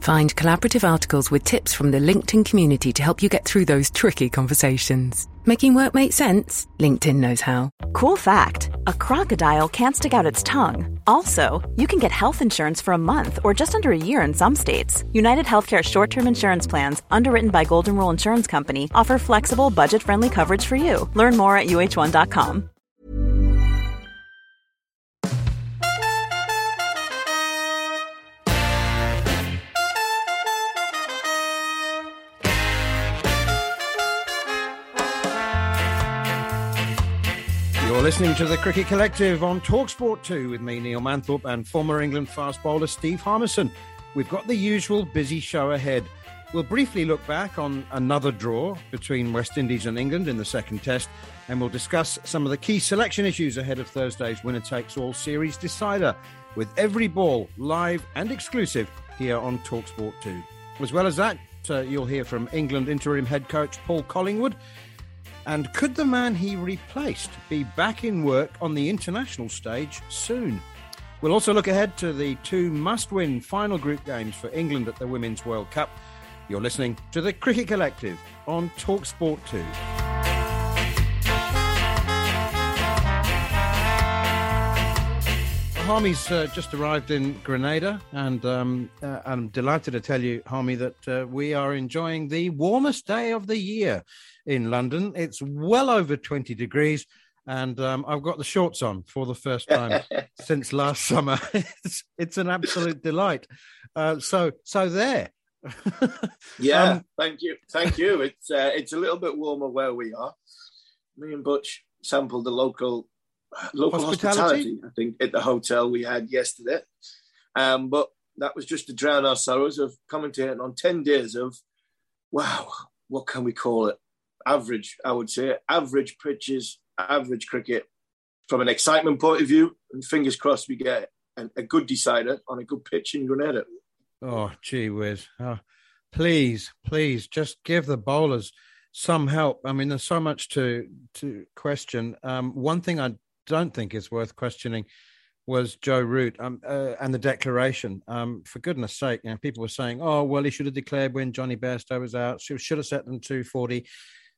Find collaborative articles with tips from the LinkedIn community to help you get through those tricky conversations. Making work make sense? LinkedIn knows how. Cool fact a crocodile can't stick out its tongue. Also, you can get health insurance for a month or just under a year in some states. United Healthcare short term insurance plans, underwritten by Golden Rule Insurance Company, offer flexible, budget friendly coverage for you. Learn more at uh1.com. You're listening to the Cricket Collective on Talksport 2 with me, Neil Manthorp, and former England fast bowler Steve Harmison. We've got the usual busy show ahead. We'll briefly look back on another draw between West Indies and England in the second test, and we'll discuss some of the key selection issues ahead of Thursday's winner takes all series decider with every ball live and exclusive here on Talksport 2. As well as that, uh, you'll hear from England interim head coach Paul Collingwood and could the man he replaced be back in work on the international stage soon? We'll also look ahead to the two must win final group games for England at the Women's World Cup. You're listening to the Cricket Collective on Talksport 2. Harmy's uh, just arrived in Grenada, and um, uh, I'm delighted to tell you, Harmy, that uh, we are enjoying the warmest day of the year in London. It's well over 20 degrees, and um, I've got the shorts on for the first time since last summer. it's, it's an absolute delight. Uh, so, so there. yeah, Um, thank you, thank you. It's uh, it's a little bit warmer where we are. Me and Butch sampled the local local Hospitality? hospitality. I think at the hotel we had yesterday, um, but that was just to drown our sorrows of commentating on ten days of wow, what can we call it? Average, I would say, average pitches, average cricket. From an excitement point of view, and fingers crossed we get a, a good decider on a good pitch in Grenada. Oh, gee whiz. Oh, please, please just give the bowlers some help. I mean, there's so much to to question. Um, one thing I don't think is worth questioning was Joe Root um, uh, and the declaration. Um, for goodness sake, you know, people were saying, oh, well, he should have declared when Jonny Bairstow was out. Should, should have set them 240.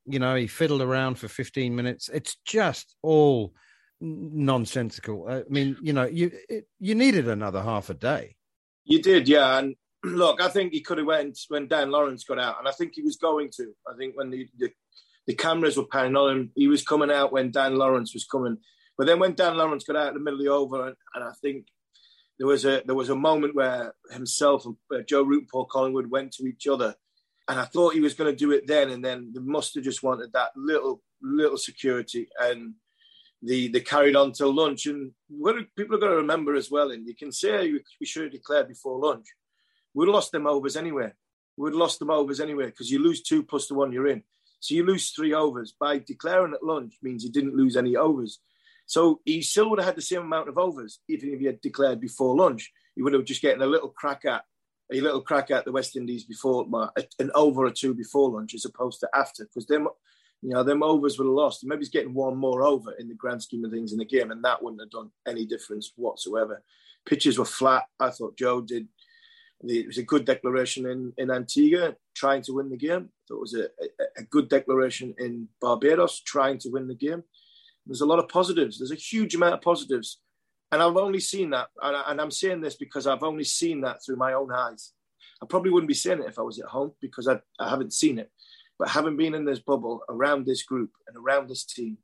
You know, he fiddled around for 15 minutes. It's just all nonsensical. I mean, you know, you it, you needed another half a day. You did, yeah. And look, I think he could have went when Dan Lawrence got out, and I think he was going to. I think when the the, the cameras were panning on him, he was coming out when Dan Lawrence was coming. But then when Dan Lawrence got out in the middle of the over, and, and I think there was a there was a moment where himself and uh, Joe Root and Paul Collingwood went to each other, and I thought he was going to do it then, and then they must have just wanted that little little security, and the they carried on till lunch. And what people are going to remember as well, and you can say we should have declared before lunch, we'd lost them overs anyway. We'd lost them overs anyway because you lose two plus the one you're in. So you lose three overs. By declaring at lunch means you didn't lose any overs. So he still would have had the same amount of overs, even if he had declared before lunch. He would have just getting a little crack at a little crack at the West Indies before an over or two before lunch, as opposed to after, because them, you know, them overs would have lost. Maybe he's getting one more over in the grand scheme of things in the game, and that wouldn't have done any difference whatsoever. Pitches were flat. I thought Joe did. It was a good declaration in, in Antigua, trying to win the game. I thought it was a, a, a good declaration in Barbados, trying to win the game. There's a lot of positives. There's a huge amount of positives. And I've only seen that. And, I'm saying this because I've only seen that through my own eyes. I probably wouldn't be saying it if I was at home because I, I haven't seen it. But having been in this bubble around this group and around this team,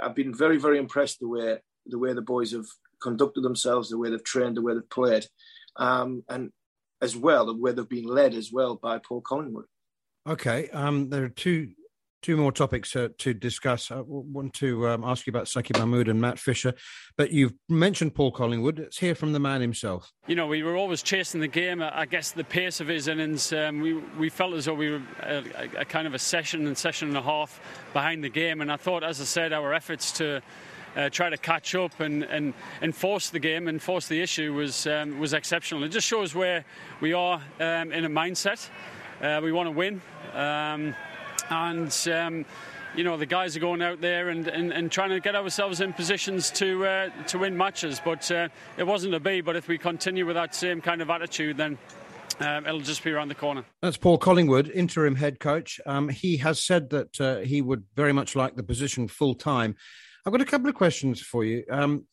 I've been very, very impressed the way the way the boys have conducted themselves, the way they've trained, the way they've played, um, and as well the way they've been led as well by Paul Collingwood. Okay, um, there are two two more topics uh, to discuss. I want to um, ask you about Saqib Mahmood and Matt Fisher, but you've mentioned Paul Collingwood. Let's hear from the man himself. You know, we were always chasing the game. I guess the pace of his innings, um, we we felt as though we were a, a, kind of a session and session and a half behind the game, and I thought, as I said, our efforts to uh, try to catch up and, and enforce the game, enforce the issue was um, was exceptional. It just shows where we are um, in a mindset. Uh, we want to win. And um, you know the guys are going out there and, and, and trying to get ourselves in positions to uh, to win matches. But uh, it wasn't to be. But if we continue with that same kind of attitude, then. Um, it'll just be around the corner. That's Paul Collingwood, interim head coach. Um, he has said that uh, he would very much like the position full time. I've got a couple of questions for you. Um,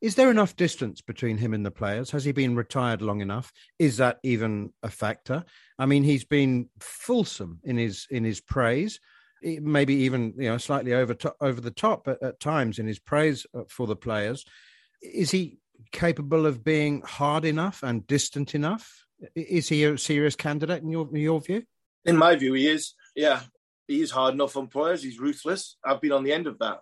is there enough distance between him and the players? Has he been retired long enough? Is that even a factor? I mean, he's been fulsome in his in his praise, maybe even you know slightly over to, over the top at, at times in his praise uh, for the players. Is he capable of being hard enough and distant enough? Is he a serious candidate in your in your view? In my view, he is. Yeah, he is hard enough on players. He's ruthless. I've been on the end of that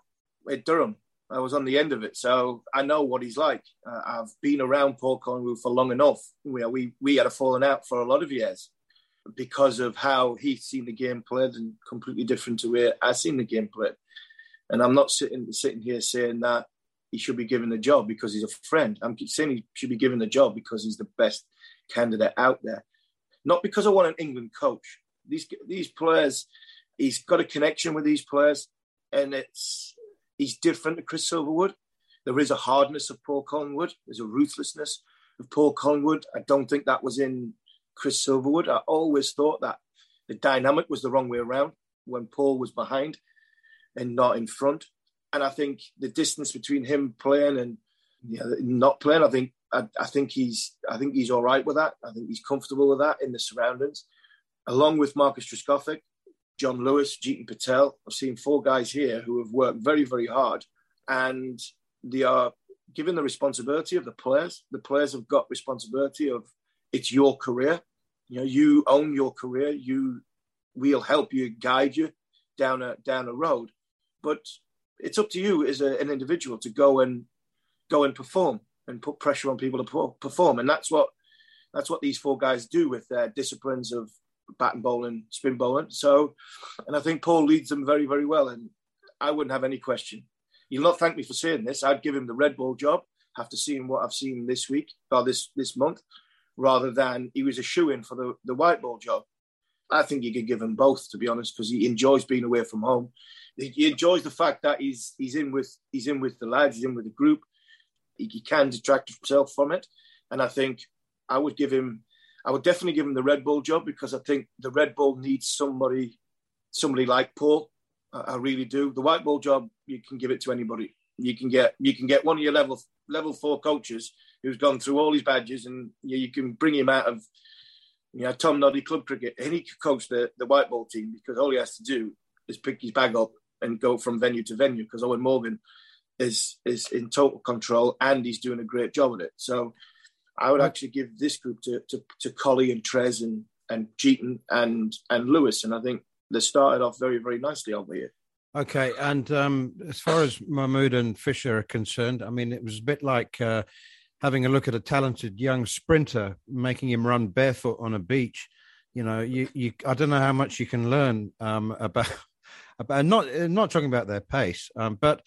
at Durham. I was on the end of it, so I know what he's like. Uh, I've been around Paul Collingwood for long enough. We, we we had a falling out for a lot of years because of how he's seen the game played and completely different to where I've seen the game played. And I'm not sitting sitting here saying that he should be given the job because he's a friend. I'm saying he should be given the job because he's the best candidate out there, not because I want an England coach. These these players, he's got a connection with these players, and it's he's different to Chris Silverwood. There is a hardness of Paul Collingwood. There's a ruthlessness of Paul Collingwood. I don't think that was in Chris Silverwood. I always thought that the dynamic was the wrong way around when Paul was behind and not in front. And I think the distance between him playing and you know, not playing, I think I, I, think he's I think he's all right with that. I think he's comfortable with that in the surroundings. Along with Marcus Trescothick, Jon Lewis, Jeetan Patel. I've seen four guys here who have worked very, very hard and they are given the responsibility of the players. The players have got responsibility of it's your career. You know, you own your career. You we'll help you, guide you down a down a road. But it's up to you as a, an individual to go and go and perform and put pressure on people to perform. And that's what that's what these four guys do with their disciplines of bat bowling, spin bowling. So, and I think Paul leads them very, very well. And I wouldn't have any question. He'll not thank me for saying this. I'd give him the red ball job after seeing what I've seen this week or this this month, rather than he was a shoe in for the, the white ball job. I think you could give him both, to be honest, because he enjoys being away from home. He enjoys the fact that he's he's in with he's in with the lads, he's in with the group. He, he can detract himself from it, and I think I would give him I would definitely give him the red ball job because I think the red ball needs somebody, somebody like Paul. I, I really do. The white ball job, you can give it to anybody. You can get you can get one of your level level four coaches who's gone through all his badges, and you, you can bring him out of you know Tom Noddy club cricket, and he can coach the the white ball team because all he has to do is pick his bag up and go from venue to venue. Because Eoin Morgan is is in total control and he's doing a great job at it. So I would actually give this group to to, to Collie and Trez and and Jeetan and and Lewis, and I think they started off very very nicely over here. Okay, and um, as far as Mahmood and Fisher are concerned, I mean, it was a bit like uh, having a look at a talented young sprinter, making him run barefoot on a beach. You know, you, you I don't know how much you can learn um, about about not not talking about their pace, um, but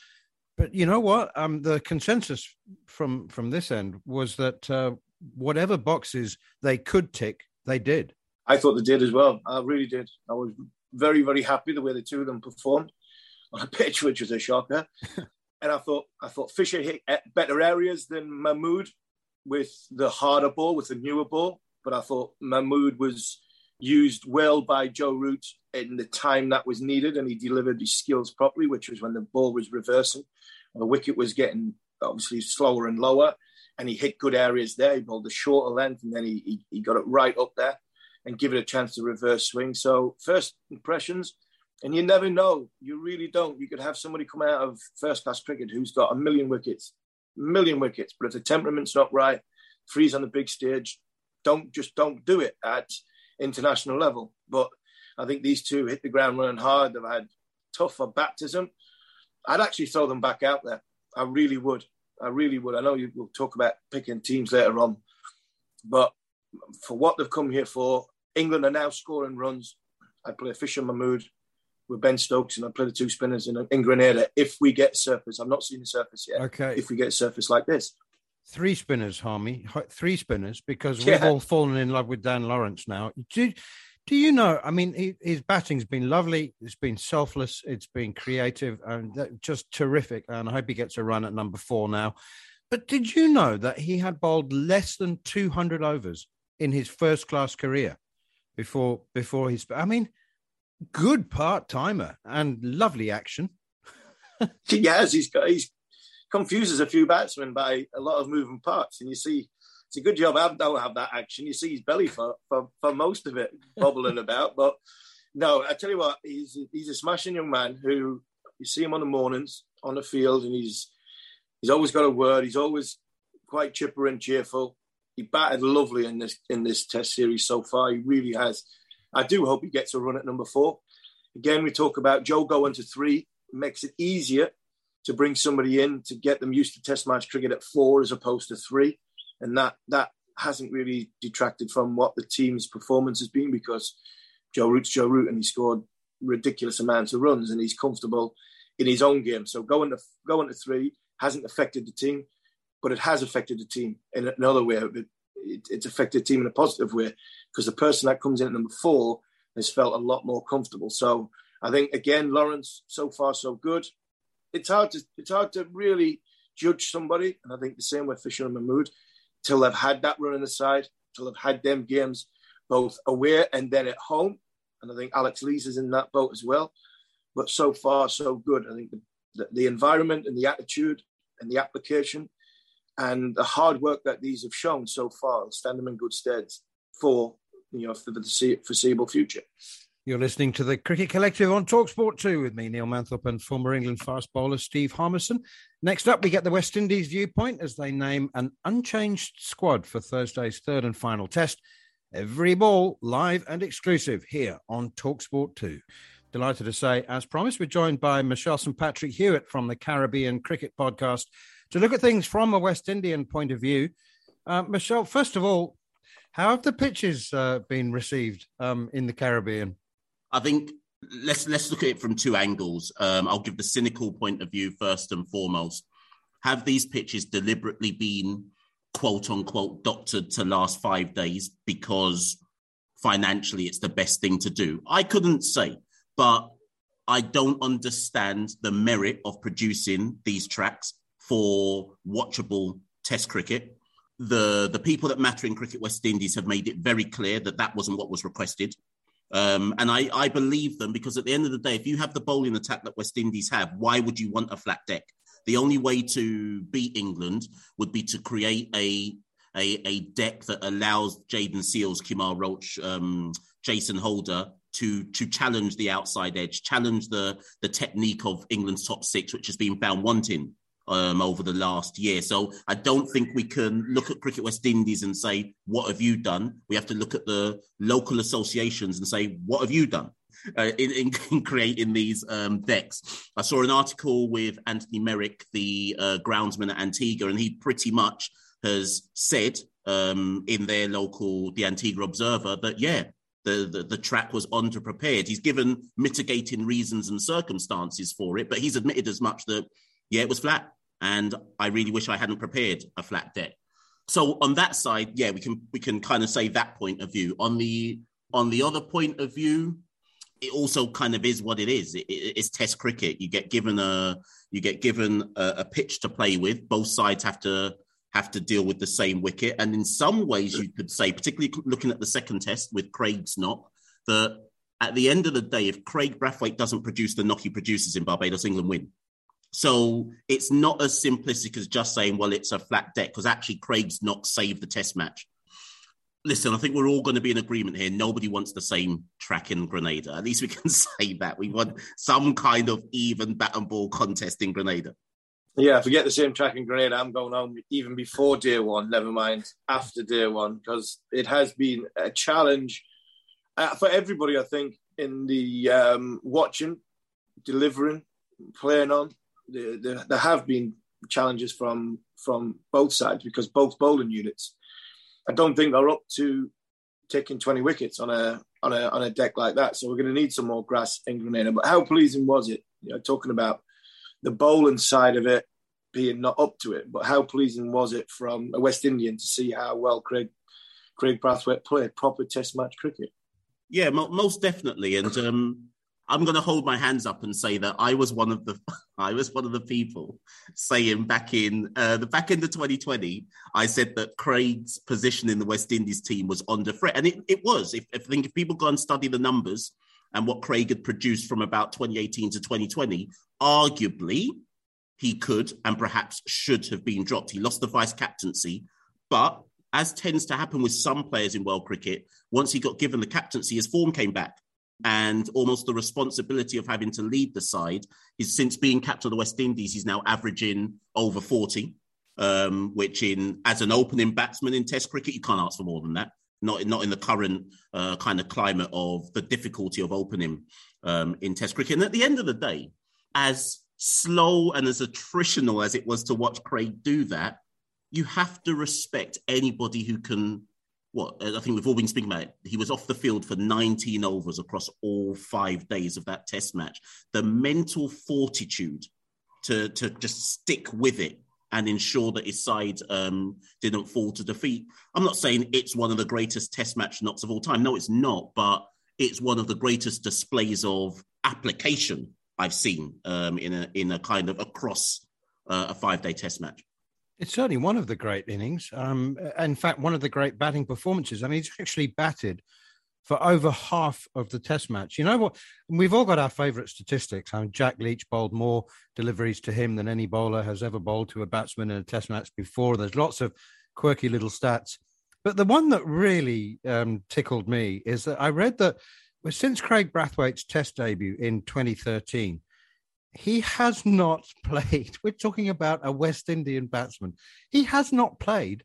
but you know what? Um, the consensus from from this end was that uh, whatever boxes they could tick, they did. I thought they did as well. I really did. I was very very happy the way the two of them performed on a pitch, which was a shocker. and I thought I thought Fisher hit better areas than Mahmood with the harder ball, with the newer ball. But I thought Mahmood was used well by Joe Root in the time that was needed, and he delivered his skills properly, which was when the ball was reversing. The wicket was getting obviously slower and lower, and he hit good areas there. He bowled the shorter length, and then he, he, he got it right up there and give it a chance to reverse swing. So first impressions, and you never know. You really don't. You could have somebody come out of first class cricket who's got a million wickets, million wickets, but if the temperament's not right, freeze on the big stage, don't just don't do it at international level. But I think these two hit the ground running hard. They've had tough baptism, I'd actually throw them back out there. I really would. I really would. I know you will talk about picking teams later on, but for what they've come here for, England are now scoring runs. I'd play Fisher Mahmood with Ben Stokes and I'd play the two spinners in, in Grenada if we get surface. I'm not seeing the surface yet. Okay. If we get surface like this. Three spinners, Harmy. Three spinners because we've all fallen in love with Dan Lawrence now. Do, do you know? I mean, he, his batting's been lovely. It's been selfless. It's been creative and uh, just terrific. And I hope he gets a run at number four now. But did you know that he had bowled less than 200 overs in his first class career before before his? I mean, good part timer and lovely action. yes, he's got he's confuses a few batsmen by a lot of moving parts, and you see it's a good job I don't have that action. You see his belly for for, for most of it bobbling about, but no, I tell you what, he's he's a smashing young man who you see him on the mornings on the field, and he's he's always got a word. He's always quite chipper and cheerful. He batted lovely in this in this Test series so far. He really has. I do hope he gets a run at number four. Again, we talk about Joe going to three makes it easier to bring somebody in to get them used to Test match cricket at four as opposed to three, and that that hasn't really detracted from what the team's performance has been because Joe Root's Joe Root and he scored ridiculous amounts of runs and he's comfortable in his own game. So going to going to three hasn't affected the team, but it has affected the team in another way. It, it, it's affected the team in a positive way because the person that comes in at number four has felt a lot more comfortable. So I think again, Lawrence, so far so good. It's hard to it's hard to really judge somebody, and I think the same with Fisher and Mahmood, till they've had that run in the side, till they've had them games both away and then at home. And I think Alex Lees is in that boat as well. But so far, so good. I think the, the, the environment and the attitude and the application and the hard work that these have shown so far stand them in good stead for you know for the foreseeable future. You're listening to the Cricket Collective on Talksport 2 with me, Neil Manthorp, and former England fast bowler Steve Harmison. Next up, we get the West Indies viewpoint as they name an unchanged squad for Thursday's third and final test. Every ball live and exclusive here on Talksport 2. Delighted to say, as promised, we're joined by Michelle St. Patrick Hewitt from the Caribbean Cricket Podcast to look at things from a West Indian point of view. Uh, Michelle, first of all, how have the pitches uh, been received um, in the Caribbean? I think let's let's look at it from two angles. Um, I'll give the cynical point of view first and foremost. Have these pitches deliberately been quote unquote doctored to last five days because financially it's the best thing to do? I couldn't say, but I don't understand the merit of producing these tracks for watchable Test cricket. The the people that matter in cricket West Indies have made it very clear that that wasn't what was requested. Um, and I, I believe them because at the end of the day, if you have the bowling attack that West Indies have, why would you want a flat deck? The only way to beat England would be to create a a, a deck that allows Jayden Seales, Kemar Roach, um, Jason Holder to to challenge the outside edge, challenge the the technique of England's top six, which has been found wanting um, over the last year. So I don't think we can look at Cricket West Indies and say, what have you done? We have to look at the local associations and say, what have you done? Uh, in, in, in, creating these um, decks. I saw an article with Anthony Merrick, the uh, groundsman at Antigua, and he pretty much has said um, in their local, the Antigua Observer, that yeah, the, the, the track was underprepared. He's given mitigating reasons and circumstances for it, but he's admitted as much that yeah, it was flat and I really wish I hadn't prepared a flat deck. So on that side, yeah, we can we can kind of say that point of view. On the on the other point of view, it also kind of is what it is. It, it, it's Test cricket. You get given a you get given a, a, pitch to play with. Both sides have to have to deal with the same wicket, and in some ways, you could say, particularly looking at the second Test with Kraigg's knock, that at the end of the day, if Kraigg Brathwaite doesn't produce the knock he produces in Barbados, England win. So it's not as simplistic as just saying, well, it's a flat deck, because actually Kraigg's not saved the test match. Listen, I think we're all going to be in agreement here. Nobody wants the same track in Grenada. At least we can say that. We want some kind of even bat and ball contest in Grenada. Yeah, if we get the same track in Grenada, I'm going home even before day one, never mind after day one, because it has been a challenge uh, for everybody, I think, in the um, watching delivering, playing on. There, there, have been challenges from from both sides because both bowling units, I don't think are up to taking 20 wickets on a on a on a deck like that. So we're going to need some more grass in Grenada. But how pleasing was it? You know, talking about the bowling side of it being not up to it, but how pleasing was it from a West Indian to see how well Kraigg Kraigg Brathwaite played proper Test match cricket? Yeah, most definitely. And um, I'm going to hold my hands up and say that I was one of the I was one of the people saying back in uh, the back end of 2020, I said that Kraigg's position in the West Indies team was under threat, and it, it was. If, if I think if people go and study the numbers and what Kraigg had produced from about 2018 to 2020, arguably he could and perhaps should have been dropped. He lost the vice captaincy, but as tends to happen with some players in world cricket, once he got given the captaincy, his form came back and almost the responsibility of having to lead the side. He's since being captain of the West Indies, he's now averaging over 40, um, which in as an opening batsman in Test cricket, you can't ask for more than that. Not, not in the current uh, kind of climate of the difficulty of opening um, in Test cricket. And at the end of the day, as slow and as attritional as it was to watch Kraigg do that, you have to respect anybody who can what I think we've all been speaking about. It. He was off the field for 19 overs across all five days of that test match. The mental fortitude to to just stick with it and ensure that his side um, didn't fall to defeat. I'm not saying it's one of the greatest test match knocks of all time. No, it's not, but it's one of the greatest displays of application I've seen um, in a in a kind of across uh, a five day test match. It's certainly one of the great innings. Um, in fact, one of the great batting performances. I mean, he's actually batted for over half of the test match. You know what? We've all got our favourite statistics. I mean, Jack Leach bowled more deliveries to him than any bowler has ever bowled to a batsman in a test match before. There's lots of quirky little stats. But the one that really um, tickled me is that I read that since Kraigg Brathwaite's test debut in 2013, he has not played. We're talking about a West Indian batsman. He has not played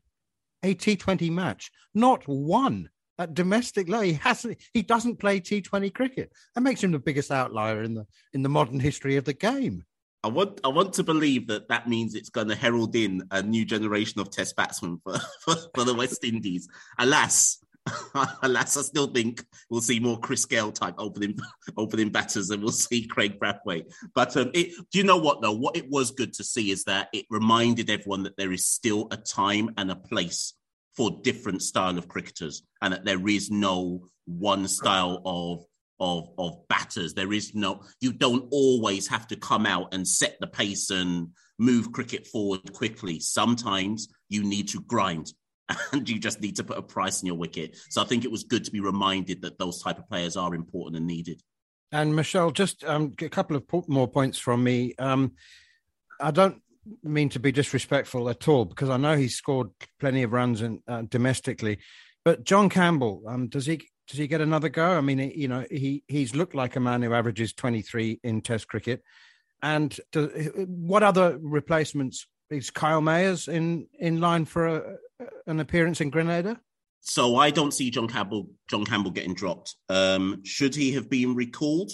a T20 match, not one at domestic level. He hasn't. He doesn't play T20 cricket. That makes him the biggest outlier in the in the modern history of the game. I want I want to believe that that means it's going to herald in a new generation of Test batsmen for, for, for the West Indies. Alas, Alas, I still think we'll see more Chris Gayle type opening opening batters than we'll see Kraigg Brathwaite. But um, it, do you know what though? What it was good to see is that it reminded everyone that there is still a time and a place for different style of cricketers, and that there is no one style of of of batters. There is no. You don't always have to come out and set the pace and move cricket forward quickly. Sometimes you need to grind and you just need to put a price on your wicket. So I think it was good to be reminded that those type of players are important and needed. And Michelle, just um, a couple of more points from me. Um, I don't mean to be disrespectful at all because I know he scored plenty of runs in, uh, domestically, but John Campbell, um, does he does he get another go? I mean, you know, he he's looked like a man who averages twenty three in Test cricket. And do, what other replacements is Kyle Mayers in in line for a, an appearance in Grenada? So I don't see John Campbell John Campbell getting dropped. Um, should he have been recalled?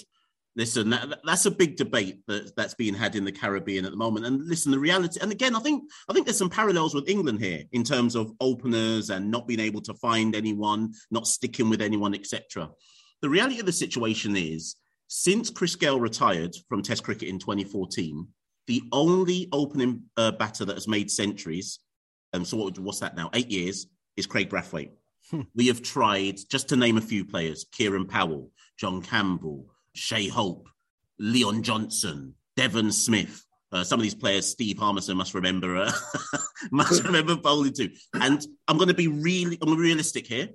Listen, that, that's a big debate that, that's being had in the Caribbean at the moment. And listen, the reality, and again, I think I think there's some parallels with England here in terms of openers and not being able to find anyone, not sticking with anyone, etc. The reality of the situation is, since Chris Gayle retired from Test cricket in 2014, the only opening uh, batter that has made centuries, um, so what, what's that now? Eight years is Kraigg Brathwaite. Hmm. We have tried, just to name a few players: Kieran Powell, John Campbell, Shai Hope, Leon Johnson, Devon Smith. Uh, some of these players, Steve Harmison must remember, uh, must remember bowling too. And I'm going to be really, I'm realistic here.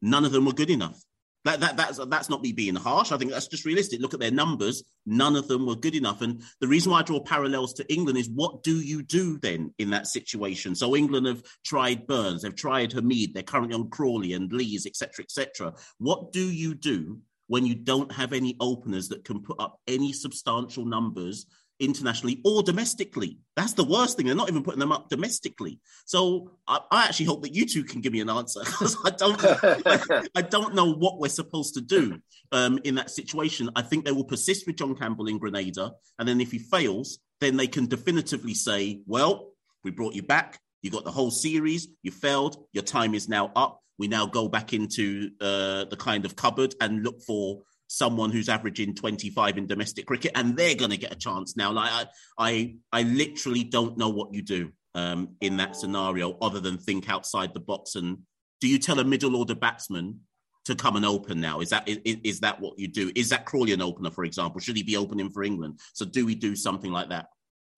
None of them were good enough. That, that, that's, that's not me being harsh. I think that's just realistic. Look at their numbers. None of them were good enough. And the reason why I draw parallels to England is what do you do then in that situation? So England have tried Burns, they've tried Hameed, they're currently on Crawley and Lees, etc., etc. What do you do when you don't have any openers that can put up any substantial numbers internationally or domestically. That's the worst thing. They're not even putting them up domestically. So I, I actually hope that you two can give me an answer because I don't, I, don't know what we're supposed to do um, in that situation. I think they will persist with John Campbell in Grenada, and then if he fails, then they can definitively say, "Well, we brought you back. You got the whole series. You failed. Your time is now up. We now go back into uh, the kind of cupboard and look for." Someone who's averaging 25 in domestic cricket and they're going to get a chance now like I, I i literally don't know what you do um, in that scenario other than think outside the box and do you tell a middle order batsman to come and open now is that is, is that what you do is that crawley an opener for example should he be opening for england so do we do something like that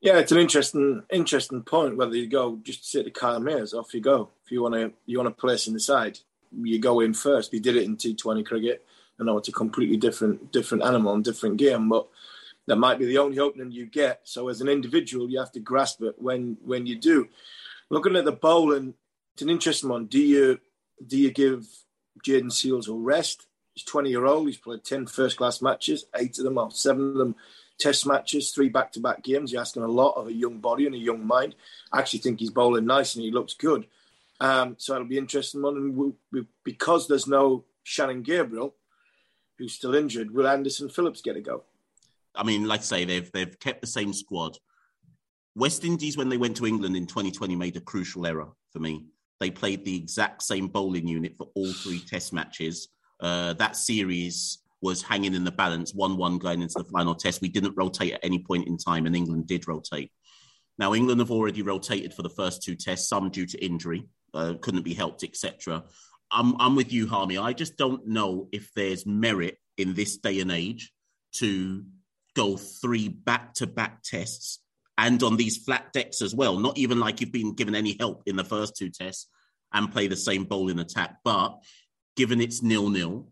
yeah, it's an interesting, interesting point. Whether you go just to sit to Kyle Mayers, off you go. If you want to, you want to place in the side, you go in first. He did it in T20 cricket. I know it's a completely different different animal and different game, but that might be the only opening you get. So as an individual, you have to grasp it when when you do. Looking at the bowling, it's an interesting one. Do you do you give Jayden Seales a rest? He's 20 year old. He's played 10 first class matches, eight of them or seven of them test matches, three back to back games. You're asking a lot of a young body and a young mind. I actually think he's bowling nice and he looks good. Um, so it'll be interesting one. And we, we, because there's no Shannon Gabriel, who's still injured, will Anderson Phillips get a go? I mean, like I say, they've they've kept the same squad. West Indies, when they went to England in 2020, made a crucial error for me. They played the exact same bowling unit for all three Test matches. Uh, that series was hanging in the balance, 1 1 going into the final test. We didn't rotate at any point in time, and England did rotate. Now, England have already rotated for the first two tests, some due to injury, uh, couldn't be helped, etc. I'm, I'm with you, Harmy. I just don't know if there's merit in this day and age to go three back to back tests and on these flat decks as well. Not even like you've been given any help in the first two tests and play the same bowling attack. But given it's nil nil,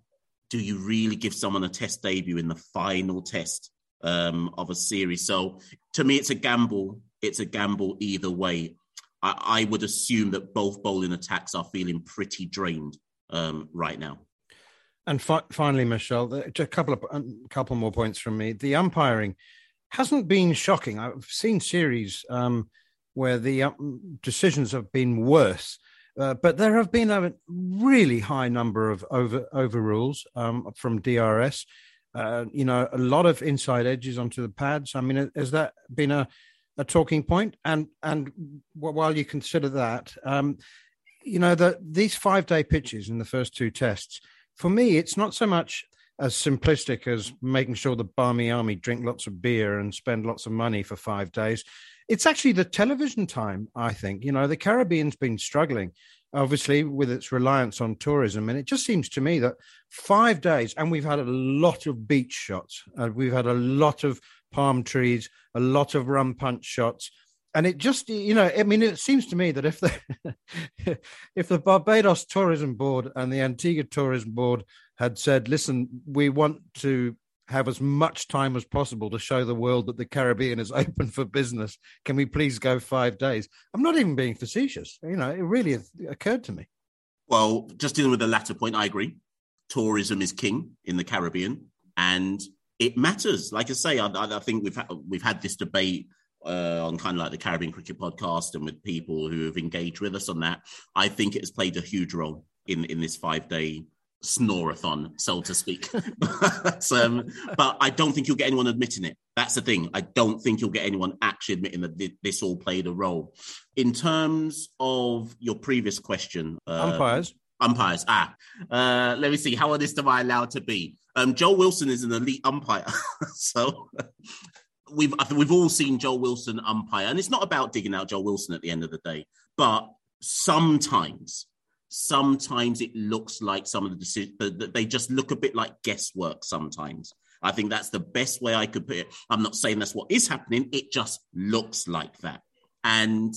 do you really give someone a test debut in the final test um, of a series? So to me, it's a gamble. It's a gamble either way. I, I would assume that both bowling attacks are feeling pretty drained um, right now. And fi- finally, Michelle, a couple of a couple more points from me. The umpiring hasn't been shocking. I've seen series um, where the um, decisions have been worse, uh, but there have been a really high number of over overrules um, from DRS. Uh, you know, a lot of inside edges onto the pads. I mean, has that been a a talking point. And and while you consider that, um, you know that these five day pitches in the first two tests, for me, it's not so much as simplistic as making sure the Barmy Army drink lots of beer and spend lots of money for five days. It's actually the television time, I think. You know, the Caribbean's been struggling, obviously, with its reliance on tourism. And it just seems to me that five days, and we've had a lot of beach shots, uh, we've had a lot of palm trees, a lot of rum punch shots. And it just, you know, I mean, it seems to me that if the if the Barbados Tourism Board and the Antigua Tourism Board had said, "Listen, we want to have as much time as possible to show the world that the Caribbean is open for business. Can we please go five days? I'm not even being facetious. You know, it really occurred to me. Well, just dealing with the latter point, I agree. Tourism is king in the Caribbean. And it matters. Like I say, I, I think we've had, we've had this debate uh, on kind of like the Caribbean Cricket Podcast and with people who have engaged with us on that. I think it has played a huge role in in this five day snorathon, so to speak. but, um, but I don't think you'll get anyone admitting it. That's the thing. I don't think you'll get anyone actually admitting that this all played a role. In terms of your previous question, uh, umpires. Umpires. Ah, uh, let me see. How honest am I allowed to be? Um, Joel Wilson is an elite umpire, so we've we've all seen Joel Wilson umpire, and it's not about digging out Joel Wilson at the end of the day, but sometimes, sometimes it looks like some of the decisions that they just look a bit like guesswork. Sometimes I think that's the best way I could put it. I'm not saying that's what is happening; it just looks like that, and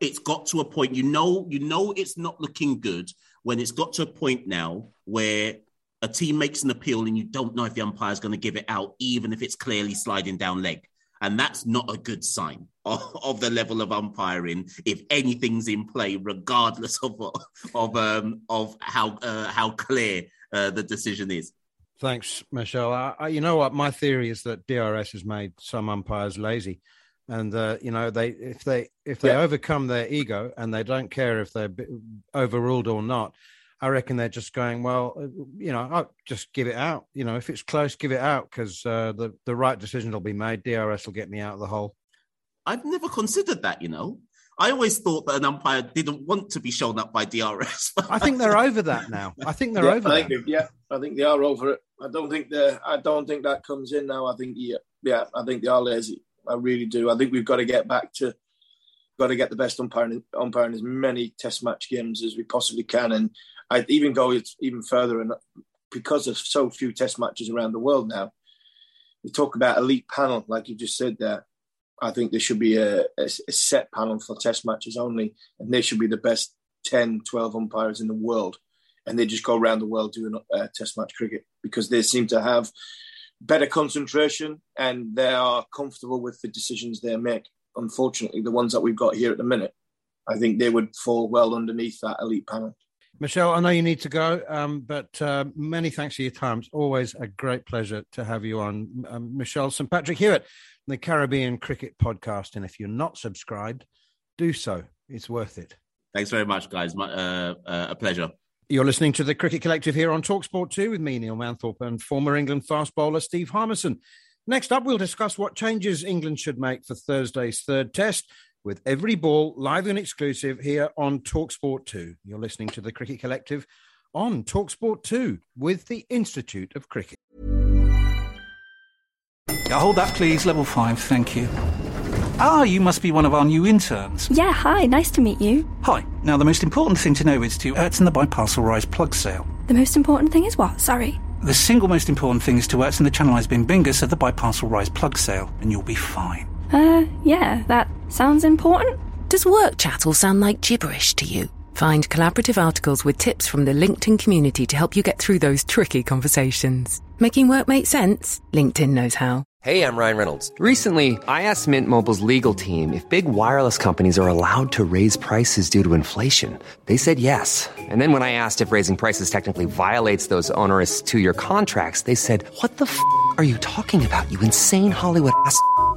it's got to a point. You know, you know, it's not looking good when it's got to a point now where a team makes an appeal and you don't know if the umpire is going to give it out, even if it's clearly sliding down leg. And that's not a good sign of, of the level of umpiring if anything's in play, regardless of of um, of how uh, how clear uh, the decision is. Thanks, Michelle. I, I, you know what? My theory is that DRS has made some umpires lazy, and uh, you know they if they if they yeah. overcome their ego and they don't care if they're overruled or not, I reckon they're just going well. Uh, you know, I'll just give it out. You know, if it's close, give it out because uh, the the right decision will be made. DRS will get me out of the hole. I've never considered that. You know, I always thought that an umpire didn't want to be shown up by DRS. I think they're over that now. I think they're yeah, over. I think, yeah, I think they are over it. I don't think they I don't think that comes in now. I think yeah, yeah, I think they are lazy. I really do. I think we've got to get back to got to get the best umpiring umpiring as many test match games as we possibly can. And I'd even go even further and because there's so few test matches around the world now, we talk about elite panel, like you just said there. I think there should be a, a, a, set panel for test matches only, and they should be the best 10, 12 umpires in the world. And they just go around the world doing uh, test match cricket because they seem to have better concentration and they are comfortable with the decisions they make. Unfortunately, the ones that we've got here at the minute, I think they would fall well underneath that elite panel. Michelle, I know you need to go, um, but uh, many thanks for your time. It's always a great pleasure to have you on. Um, Michelle St. Patrick Hewitt the Caribbean Cricket Podcast. And if you're not subscribed, do so. It's worth it. Thanks very much, guys. My, uh, uh, a pleasure. You're listening to the Cricket Collective here on Talksport 2 with me, Neil Manthorp, and former England fast bowler Steve Harmison. Next up, we'll discuss what changes England should make for Thursday's third test with every ball live and exclusive here on Talksport 2. You're listening to the Cricket Collective on Talksport 2 with the Institute of Cricket. Yeah, hold that, please. Level 5, thank you. Ah, you must be one of our new interns. Yeah, hi, nice to meet you. Hi. Now, the most important thing to know is to Ertzen the Biparcel Rise plug sale. The most important thing is what? Sorry. The single most important thing is to Ertzen the Channelized Bin Bingus of the Biparcel Rise plug sale, and you'll be fine. Uh, yeah, that sounds important. Does work chat all sound like gibberish to you? Find collaborative articles with tips from the LinkedIn community to help you get through those tricky conversations. Making work make sense? LinkedIn knows how. Hey, I'm Ryan Reynolds. Recently, I asked Mint Mobile's legal team if big wireless companies are allowed to raise prices due to inflation. They said yes. And then when I asked if raising prices technically violates those onerous two year contracts, they said, What the f are you talking about, you insane Hollywood ass?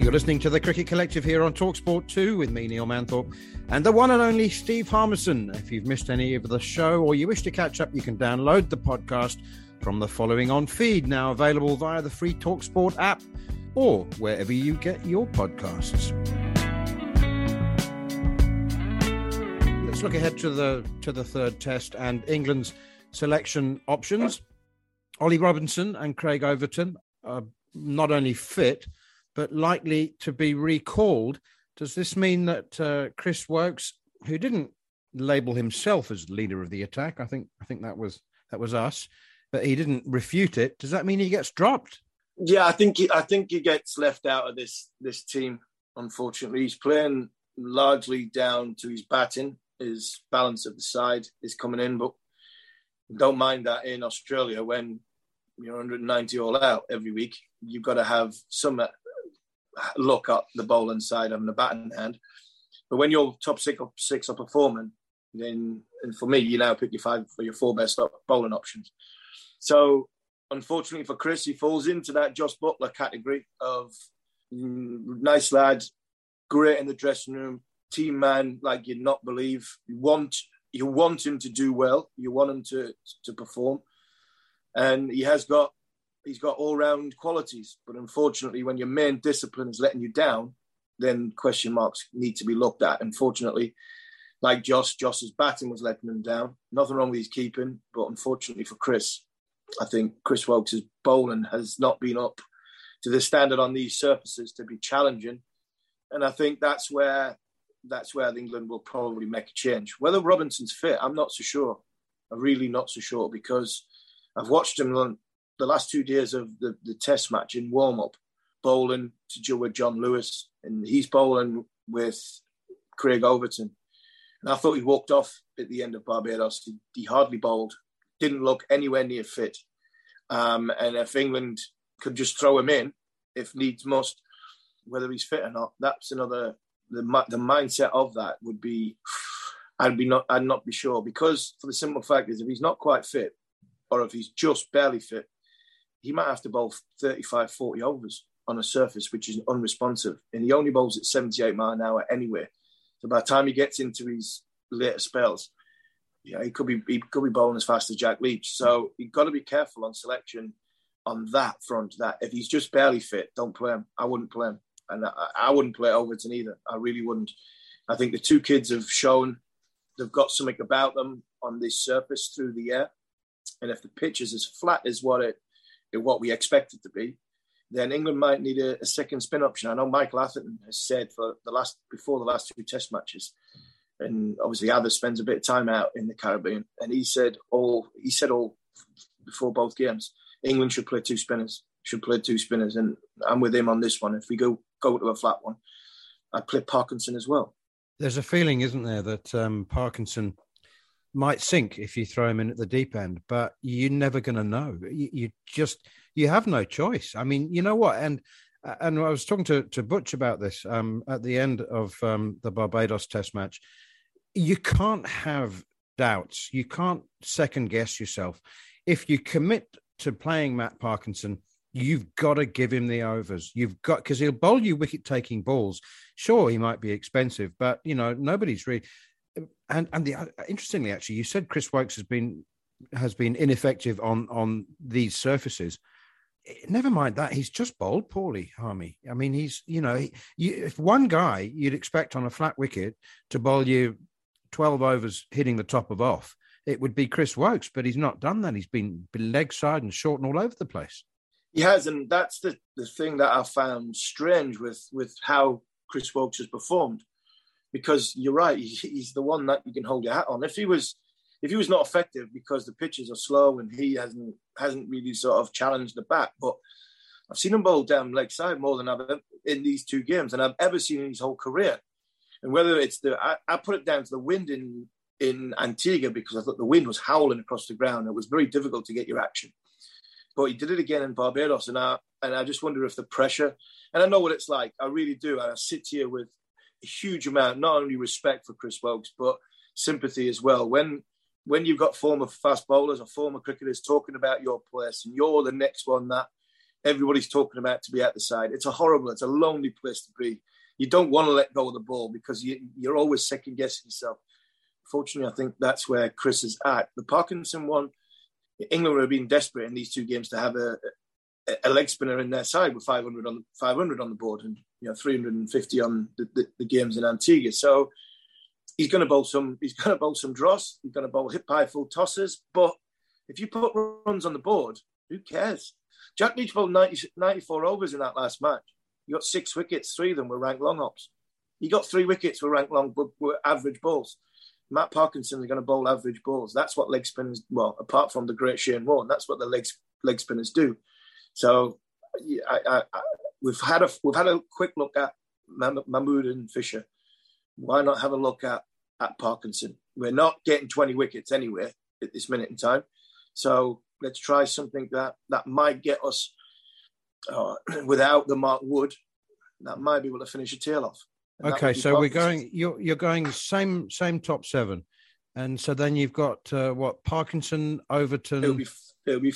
You're listening to the Cricket Collective here on Talksport 2 with me, Neil Manthorp, and the one and only Steve Harmison. If you've missed any of the show or you wish to catch up, you can download the podcast from the following on feed, now available via the free Talksport app or wherever you get your podcasts. Let's look ahead to the to the third test and England's selection options. Ollie Robinson and Craig Overton are not only fit but likely to be recalled. Does this mean that uh, Chris Woakes, who didn't label himself as leader of the attack, I think I think that was that was us, but he didn't refute it. Does that mean he gets dropped? Yeah, I think he, I think he gets left out of this this team. Unfortunately, he's playing largely down to his batting, his balance of the side is coming in, but don't mind that in Australia when you're 190 all out every week. You've got to have some look at the bowling side having a batting hand. But when your top six or six are performing, then and for me, you now pick your five for your four best bowling options. So unfortunately for Chris, he falls into that Jos Buttler category of mm, nice lad, great in the dressing room, team man like you'd not believe. You want you want him to do well, you want him to to perform, and he has got he's got all round qualities. But unfortunately, when your main discipline is letting you down, then question marks need to be looked at. Unfortunately, like Josh, Josh's batting was letting him down. Nothing wrong with his keeping, but unfortunately for Chris, I think Chris Woakes' bowling has not been up to the standard on these surfaces to be challenging. And I think that's where that's where England will probably make a change. Whether Robinson's fit, I'm not so sure. I'm really not so sure because I've watched him the last two days of the, the test match in warm up, bowling to Joe with Jon Lewis, and he's bowling with Craig Overton. And I thought he walked off at the end of Barbados. He, he hardly bowled, didn't look anywhere near fit. Um, and if England could just throw him in, if needs must, whether he's fit or not, that's another. The the mindset of that would be, I'd be not, I'd not be sure because for the simple fact is if he's not quite fit, or if he's just barely fit, he might have to bowl 35, 40 overs on a surface which is unresponsive, and he only bowls at 78 mile an hour anyway. So by the time he gets into his later spells, yeah, he could be he could be bowling as fast as Jack Leach. So you've got to be careful on selection on that front. That if he's just barely fit, don't play him. I wouldn't play him, and I, I wouldn't play Overton either. I really wouldn't. I think the two kids have shown they've got something about them on this surface through the air, and if the pitch is as flat as what it what we expect it to be, then England might need a, a, second spin option. I know Michael Atherton has said for the last before the last two Test matches, and obviously Ather spends a bit of time out in the Caribbean, and he said all he said all before both games, England should play two spinners, should play two spinners, and I'm with him on this one. If we go go to a flat one, I'd play Parkinson as well. There's a feeling, isn't there, that um, Parkinson might sink if you throw him in at the deep end, but you're never going to know. You, you, just you have no choice. I mean, you know what? And and I was talking to, to Butch about this um, at the end of um, the Barbados Test match. You can't have doubts. You can't second guess yourself. If you commit to playing Matt Parkinson, you've got to give him the overs. You've got because he'll bowl you wicket taking balls. Sure, he might be expensive, but you know nobody's really and and the uh, interestingly, actually, you said Chris Woakes has been has been ineffective on on these surfaces. Never mind that he's just bowled poorly, Harmy. I mean, he's you know, he, you, if one guy you'd expect on a flat wicket to bowl you twelve overs hitting the top of off, it would be Chris Woakes, but he's not done that. He's been, leg side and short and all over the place. He has, and that's the, the thing that I found strange with with how Chris Woakes has performed because you're right, he's the one that you can hold your hat on. If he was, if he was not effective because the pitches are slow and he hasn't hasn't really sort of challenged the bat, but I've seen him bowl down leg side more than I've ever in these two games, and I've ever seen in his whole career. And whether it's the, I, I put it down to the wind in in Antigua because I thought the wind was howling across the ground. It was very difficult to get your action. But he did it again in Barbados, and I and I just wonder if the pressure. And I know what it's like. I really do. I sit here with huge amount, not only respect for Chris Woakes, but sympathy as well. When when you've got former fast bowlers or former cricketers talking about your place, and you're the next one that everybody's talking about to be at the side, it's a horrible, it's a lonely place to be. You don't want to let go of the ball because you, you're always second guessing yourself. Fortunately, I think that's where Chris is at. The Parkinson one, England have been desperate in these two games to have a, a leg spinner in their side with 500 on 500 on the board and you know 350 on the, the, the games in Antigua. So he's going to bowl some. He's going to bowl some dross. He's going to bowl hip high full tosses. But if you put runs on the board, who cares? Jack Leach bowled 90, 94 overs in that last match. He got six wickets. Three of them were ranked long hops. He got three wickets were ranked long, but were average balls. Matt Parkinson is going to bowl average balls. That's what leg spinners, well, apart from the great Shane Warne, that's what the leg, leg spinners do. So I, I, I, we've had a we've had a quick look at Mahmood and Fisher. Why not have a look at at Parkinson? We're not getting 20 wickets anywhere at this minute in time, so let's try something that that might get us uh, without the Mark Wood. That might be able to finish a tail off. Okay, so we're going. You're you're going same same top seven, and so then you've got uh, what Parkinson, Overton. It'll be it'll be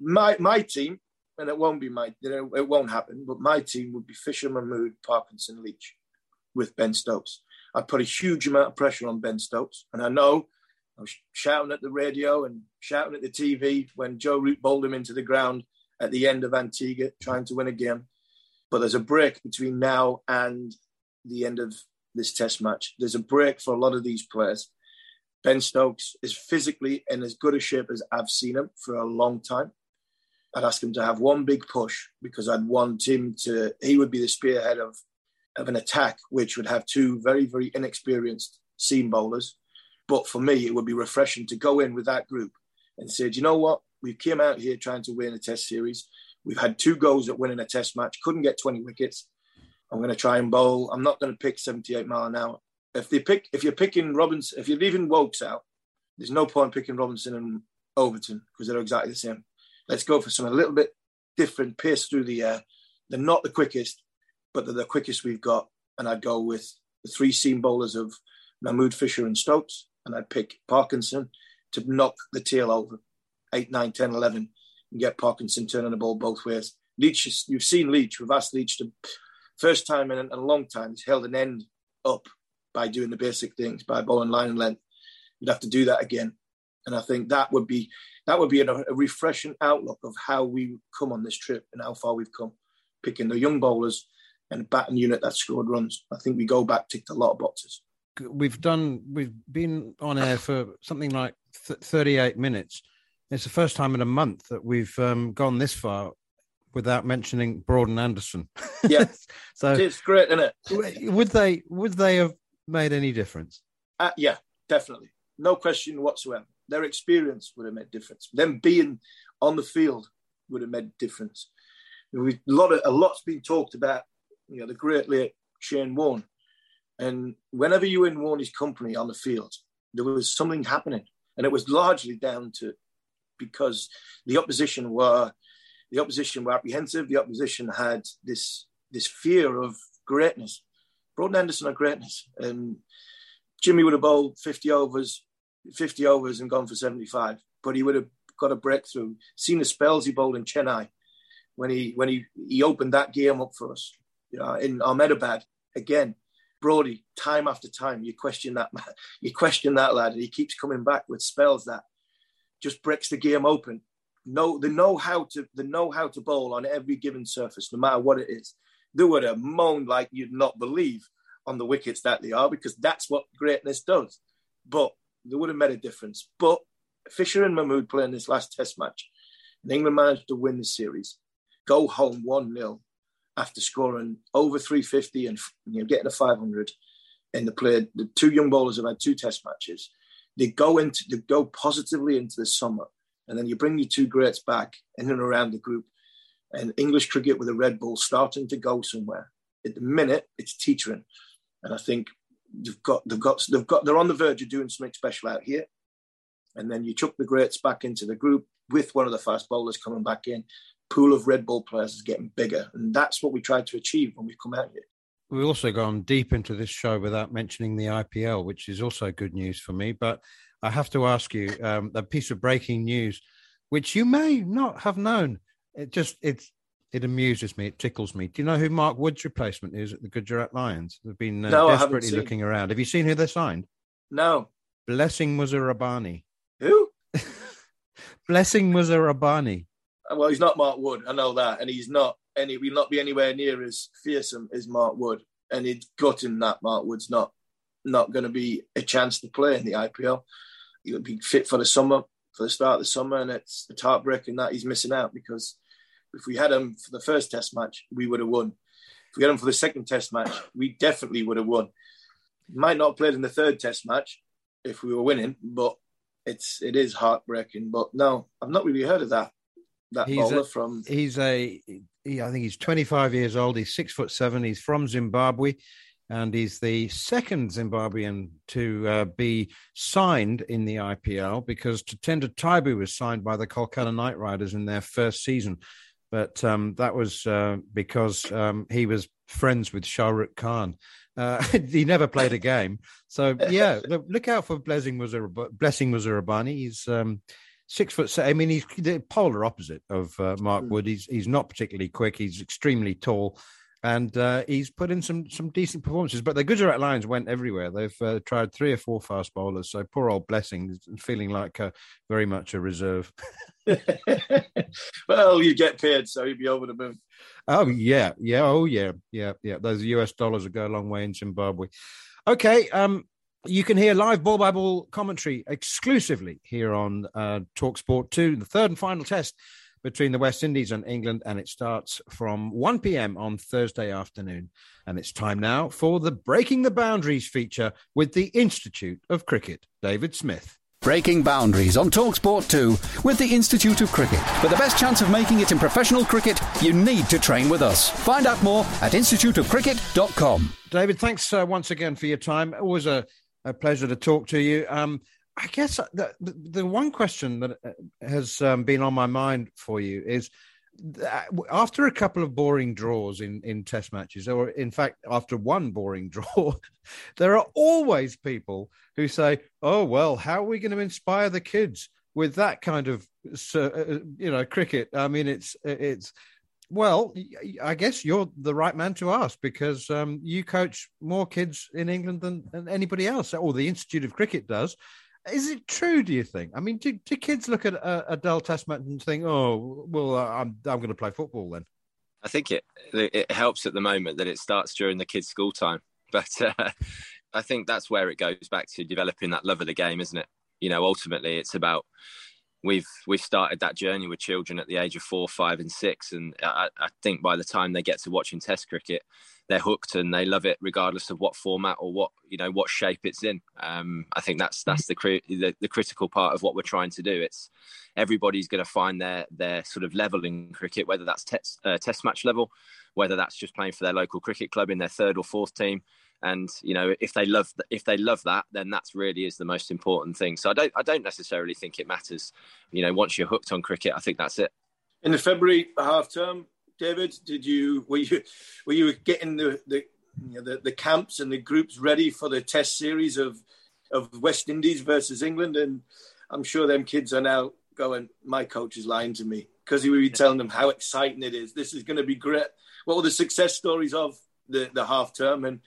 my my team and it won't be my, it won't happen, but my team would be Fisher, Mahmood, Parkinson, Leach with Ben Stokes. I put a huge amount of pressure on Ben Stokes, and I know I was shouting at the radio and shouting at the TV when Joe Root bowled him into the ground at the end of Antigua, trying to win a game. But there's a break between now and the end of this test match. There's a break for a lot of these players. Ben Stokes is physically in as good a shape as I've seen him for a long time. I'd ask him to have one big push because I'd want him to, he would be the spearhead of, of an attack, which would have two very, very inexperienced seam bowlers. But for me, it would be refreshing to go in with that group and say, you know what? We came out here trying to win a test series. We've had two goals at winning a test match, couldn't get 20 wickets. I'm going to try and bowl. I'm not going to pick 78 mile an hour. If they pick, if you're picking Robinson, if you're leaving Woakes out, there's no point picking Robinson and Overton because they're exactly the same. Let's go for something a little bit different, pace through the air. They're not the quickest, but they're the quickest we've got. And I'd go with the three seam bowlers of Mahmood Fisher and Stokes, and I'd pick Parkinson to knock the tail over 8, 9, 10, 11, and get Parkinson turning the ball both ways. Leach, you've seen Leach. We've asked Leach to, first time in a long time, he's held an end up by doing the basic things, by bowling line and length. You'd have to do that again. And I think that would be that would be a, a refreshing outlook of how we come on this trip and how far we've come, picking the young bowlers and a batting unit that scored runs. I think we go back ticked a lot of boxes. We've done. We've been on air for something like th- thirty-eight minutes. It's the first time in a month that we've um, gone this far without mentioning Broad and Anderson. Yeah, so it's great, isn't it? Would they? Would they have made any difference? Uh, yeah, definitely, no question whatsoever their experience would have made difference. Them being on the field would have made difference. We, a lot of a lot's been talked about. You know, the great late Shane Warne, and whenever you were in Warney's company on the field, there was something happening, and it was largely down to because the opposition were the opposition were apprehensive. The opposition had this this fear of greatness. Broad Anderson of greatness, and Jimmy would have bowled 50 overs 50 overs and gone for 75. But he would have got a breakthrough. Seen the spells he bowled in Chennai when he when he, he opened that game up for us. Know, in Ahmedabad again, Brody, time after time, you question that man, you question that lad, and he keeps coming back with spells that just breaks the game open. No, they know how to they know how to bowl on every given surface, no matter what it is. They would have moaned like you'd not believe on the wickets that they are, because that's what greatness does. But they would have made a difference. But Fisher and Mahmood playing this last test match, and England managed to win the series, go home 1 0 after scoring over 350 and you know, getting a 500 in the play. The two young bowlers have had two test matches. They go into they go positively into the summer, and then you bring your two greats back in and around the group. And English cricket with a red ball starting to go somewhere. At the minute, it's teetering. And I think they've got they've got they've got they're on the verge of doing something special out here. And then you chuck the greats back into the group with one of the fast bowlers coming back in. Pool of red ball players is getting bigger, and that's what we tried to achieve when we come out here. We've also gone deep into this show without mentioning the IPL, which is also good news for me. But I have to ask you um, a piece of breaking news, which you may not have known. It just it's it amuses me. It tickles me. Do you know who Mark Wood's replacement is at the Gujarat Lions? They've been uh, no, desperately looking around. Have you seen who they signed? No. Blessing Muzarabani. Who? Blessing Muzarabani. Uh, well, he's not Mark Wood. I know that, and he's not any. Will not be anywhere near as fearsome as Mark Wood. And he's gutting that Mark Wood's not not going to be a chance to play in the IPL. He'll be fit for the summer, for the start of the summer, and it's, it's heartbreaking that he's missing out because if we had him for the first test match, we would have won. If we had him for the second test match, we definitely would have won. Might not have played in the third test match if we were winning, but it's it is heartbreaking. But no, I've not really heard of that. That he's bowler a, from he's a he, I think he's 25 years old. He's six foot seven. He's from Zimbabwe, and he's the second Zimbabwean to uh, be signed in the IPL because Tatenda Taibu was signed by the Kolkata Knight Riders in their first season but um, that was uh, because um, he was friends with Shah Rukh Khan. Uh, he never played a game, so yeah. Look, look out for Blessing Muzarab- Blessing Muzarabani. He's um, six foot. Seven. I mean, he's the polar opposite of uh, Mark mm. Wood. He's he's not particularly quick. He's extremely tall, and uh, he's put in some some decent performances. But the Gujarat Lions went everywhere. They've uh, tried three or four fast bowlers. So poor old Blessing is feeling like uh, very much a reserve. well, you get paid, so you'd be over the moon. Oh yeah, yeah, oh yeah, yeah, yeah. Those US dollars would go a long way in Zimbabwe. Okay, um, you can hear live ball by ball commentary exclusively here on uh, Talk Sport Two, the third and final test between the West Indies and England, and it starts from 1 p.m. on Thursday afternoon. And it's time now for the Breaking the Boundaries feature with the Institute of Cricket. David Smith. Breaking Boundaries on Talksport 2 with the Institute of Cricket. For the best chance of making it in professional cricket, you need to train with us. Find out more at instituteofcricket.com. David, thanks uh, once again for your time. Always a, a pleasure to talk to you. Um, I guess uh, the, the one question that uh, has um, been on my mind for you is after a couple of boring draws in, in test matches, or in fact, after one boring draw, there are always people who say, Oh, well, how are we going to inspire the kids with that kind of, uh, you know, cricket? I mean, it's, it's, well, I guess you're the right man to ask because um, you coach more kids in England than, than anybody else, or the Institute of Cricket does. Is it true? Do you think? I mean, do, do kids look at dull test match and think, "Oh, well, uh, I'm I'm going to play football then"? I think it it helps at the moment that it starts during the kids' school time, but uh, I think that's where it goes back to developing that love of the game, isn't it? You know, ultimately, it's about we've we've started that journey with children at the age of four, five, and six, and I, I think by the time they get to watching Test cricket, they're hooked and they love it regardless of what format or what you know what shape it's in. Um, I think that's that's the, the, the critical part of what we're trying to do. It's everybody's going to find their their sort of level in cricket, whether that's test uh, test match level, whether that's just playing for their local cricket club in their third or fourth team. And you know, if they love if they love that, then that's really is the most important thing. So I don't I don't necessarily think it matters. You know, once you're hooked on cricket, I think that's it. In the February half term, David? Did you were you were you getting the the, you know, the the camps and the groups ready for the Test series of of West Indies versus England? And I'm sure them kids are now going. My coach is lying to me because he would be telling them how exciting it is. This is going to be great. What were the success stories of the the half term and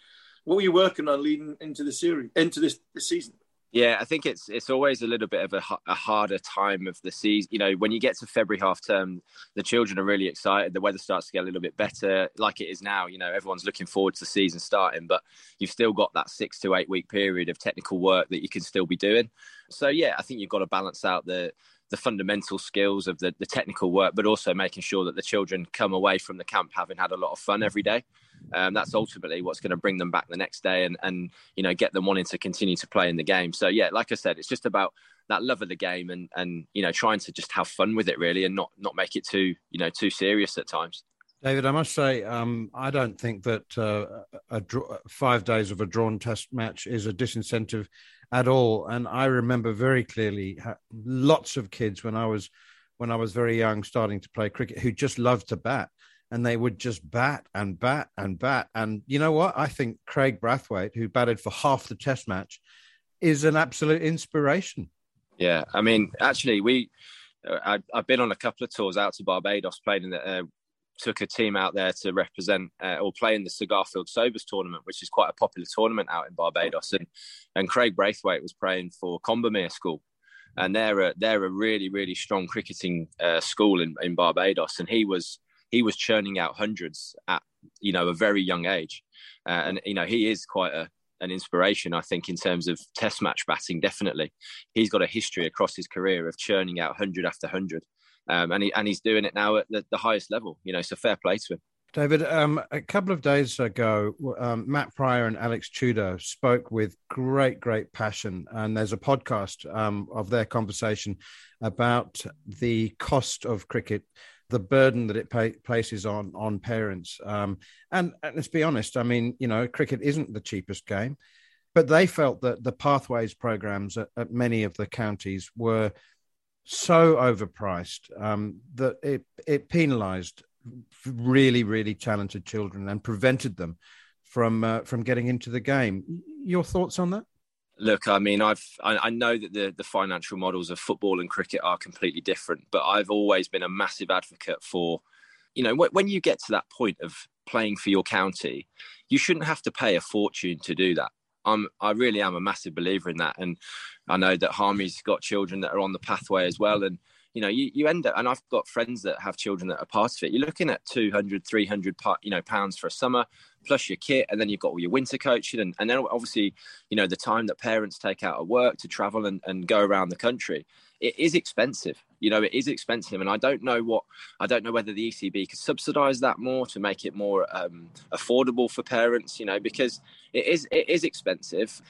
what were you working on leading into the series into this, this season? Yeah, I think it's it's always a little bit of a, a, harder time of the season. You know, when you get to February half term, the children are really excited. The weather starts to get a little bit better, like it is now. You know, everyone's looking forward to the season starting, but you've still got that six to eight week period of technical work that you can still be doing. So yeah, I think you've got to balance out the the fundamental skills of the, the technical work, but also making sure that the children come away from the camp having had a lot of fun every day. Um, that's ultimately what's going to bring them back the next day and, and, you know, get them wanting to continue to play in the game. So, yeah, like I said, it's just about that love of the game and, and, you know, trying to just have fun with it really and not, not make it too, you know, too serious at times. David, I must say, um, I don't think that uh, a, five days of a drawn test match is a disincentive at all. And I remember very clearly lots of kids when I was when I was very young starting to play cricket who just loved to bat and they would just bat and bat and bat. And you know what? I think Kraigg Brathwaite, who batted for half the test match, is an absolute inspiration. Yeah, I mean, actually, we uh, I, have been on a couple of tours out to Barbados, played in the, uh, took a team out there to represent uh, or play in the Sir Garfield Sobers tournament, which is quite a popular tournament out in Barbados. And and Kraigg Brathwaite was playing for Combermere School, and they're a, they're a really really strong cricketing uh, school in, in Barbados. And he was he was churning out hundreds at you know a very young age, uh, and you know he is quite a an inspiration, I think, in terms of test match batting. Definitely, he's got a history across his career of churning out hundred after hundred um, and he and he's doing it now at the, the, highest level. You know, so fair play to him. David, um, a couple of days ago, um, Matt Prior and Alex Tudor spoke with great, great passion, and there's a podcast um, of their conversation about the cost of cricket, the burden that it places on on parents. Um, and, and let's be honest, I mean, you know, cricket isn't the cheapest game, but they felt that the pathways programs at, at many of the counties were so overpriced um, that it it penalised really really talented children and prevented them from uh, from getting into the game. Your thoughts on that? Look, I mean, I've I, I, know that the the financial models of football and cricket are completely different, but I've always been a massive advocate for, you know, when you get to that point of playing for your county, you shouldn't have to pay a fortune to do that. I'm I really am a massive believer in that, and I know that Harmy's got children that are on the pathway as well, and you know you, you end up and i've got friends that have children that are part of it. You're looking at 200 300 you know pounds for a summer plus your kit and then you've got all your winter coaching and, and then obviously you know the time that parents take out of work to travel and, and go around the country. It is expensive you know it is expensive and i don't know what i don't know whether the ecb could subsidize that more to make it more um, affordable for parents you know because it is it is expensive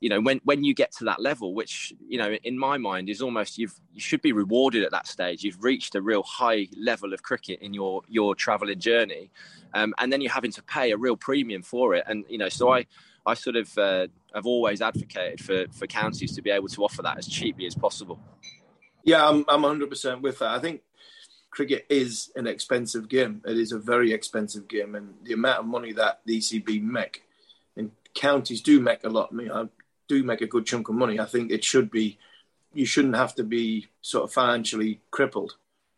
you know when when you get to that level which you know in my mind is almost you've you should be rewarded at that stage. You've reached a real high level of cricket in your your traveling journey. Um, and then you're having to pay a real premium for it. And you know so i i sort of uh, have always advocated for for counties to be able to offer that as cheaply as possible. Yeah i'm i'm 100% with that. I think cricket is an expensive game. It is a very expensive game. And the amount of money that the ecb make and counties do make a lot do make a good chunk of money, I think it should be. You shouldn't have to be sort of financially crippled,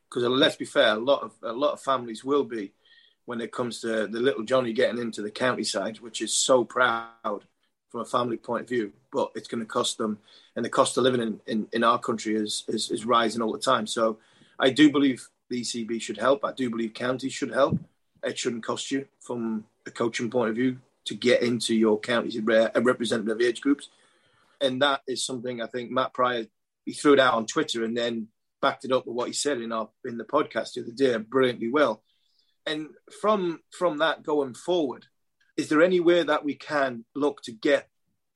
because uh, let's be fair, a lot of a lot of families will be when it comes to the little Johnny getting into the county side, which is so proud from a family point of view, but it's going to cost them, and the cost of living in, in, in our country is, is, is rising all the time. So I do believe the ECB should help. I do believe counties should help. It shouldn't cost you from a coaching point of view to get into your counties a representative age groups and that is something I think Matt Prior he threw it out on Twitter and then backed it up with what he said in our in the podcast the other day brilliantly well. And from from that going forward, is there any way that we can look to get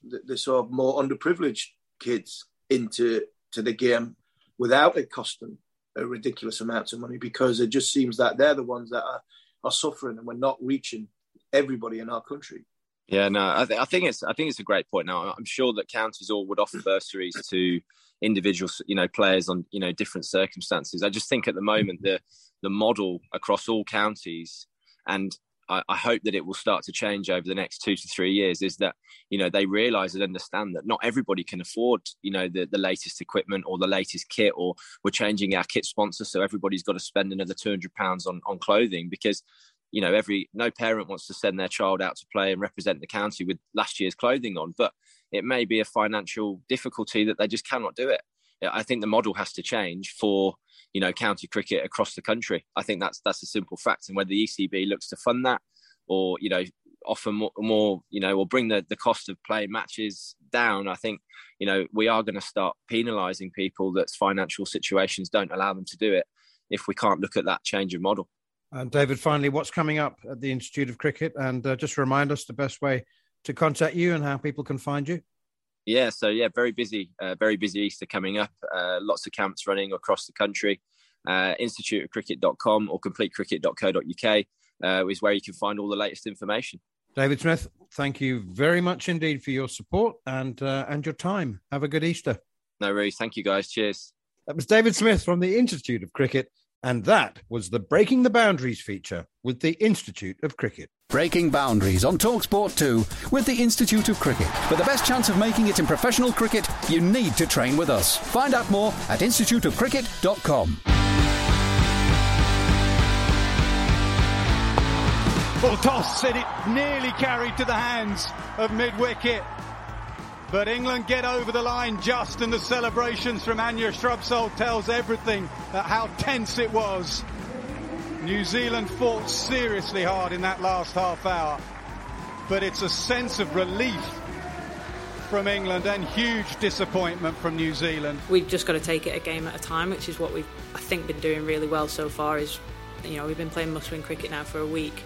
the, the sort of more underprivileged kids into to the game without it costing a ridiculous amount of money? Because it just seems that they're the ones that are, are suffering and we're not reaching everybody in our country. Yeah, no, I, th- I, think it's I think it's a great point. Now, I'm sure that counties all would offer bursaries to individual, you know, players on you know different circumstances. I just think at the moment the the model across all counties, and I, I hope that it will start to change over the next two to three years, is that you know they realise and understand that not everybody can afford you know the the latest equipment or the latest kit, or we're changing our kit sponsor, so everybody's got to spend another two hundred pounds on on clothing because you know every no parent wants to send their child out to play and represent the county with last year's clothing on but it may be a financial difficulty that they just cannot do it. I think the model has to change for you know county cricket across the country. I think that's that's a simple fact and whether the ecb looks to fund that or you know offer more, more you know or bring the, the cost of playing matches down i think you know we are going to start penalizing people that's financial situations don't allow them to do it if we can't look at that change of model and David, finally, what's coming up at the Institute of Cricket? And uh, just remind us the best way to contact you and how people can find you. Yeah, so yeah, very busy, uh, very busy Easter coming up. Uh, lots of camps running across the country. Uh, instituteofcricket.com or completecricket.co.uk uh, is where you can find all the latest information. David Smith, thank you very much indeed for your support and uh, and your time. Have a good Easter. No worries. Thank you, guys. Cheers. That was David Smith from the Institute of Cricket. And that was the Breaking the Boundaries feature with the Institute of Cricket. Breaking Boundaries on Talksport 2 with the Institute of Cricket. For the best chance of making it in professional cricket, you need to train with us. Find out more at instituteofcricket.com. Well, toss said it nearly carried to the hands of mid-wicket. But England get over the line just, and the celebrations from Anya Shrubsole tells everything that how tense it was. New Zealand fought seriously hard in that last half hour, but it's a sense of relief from England and huge disappointment from New Zealand. We've just got to take it a game at a time, which is what we've I think been doing really well so far. Is you know we've been playing must-win cricket now for a week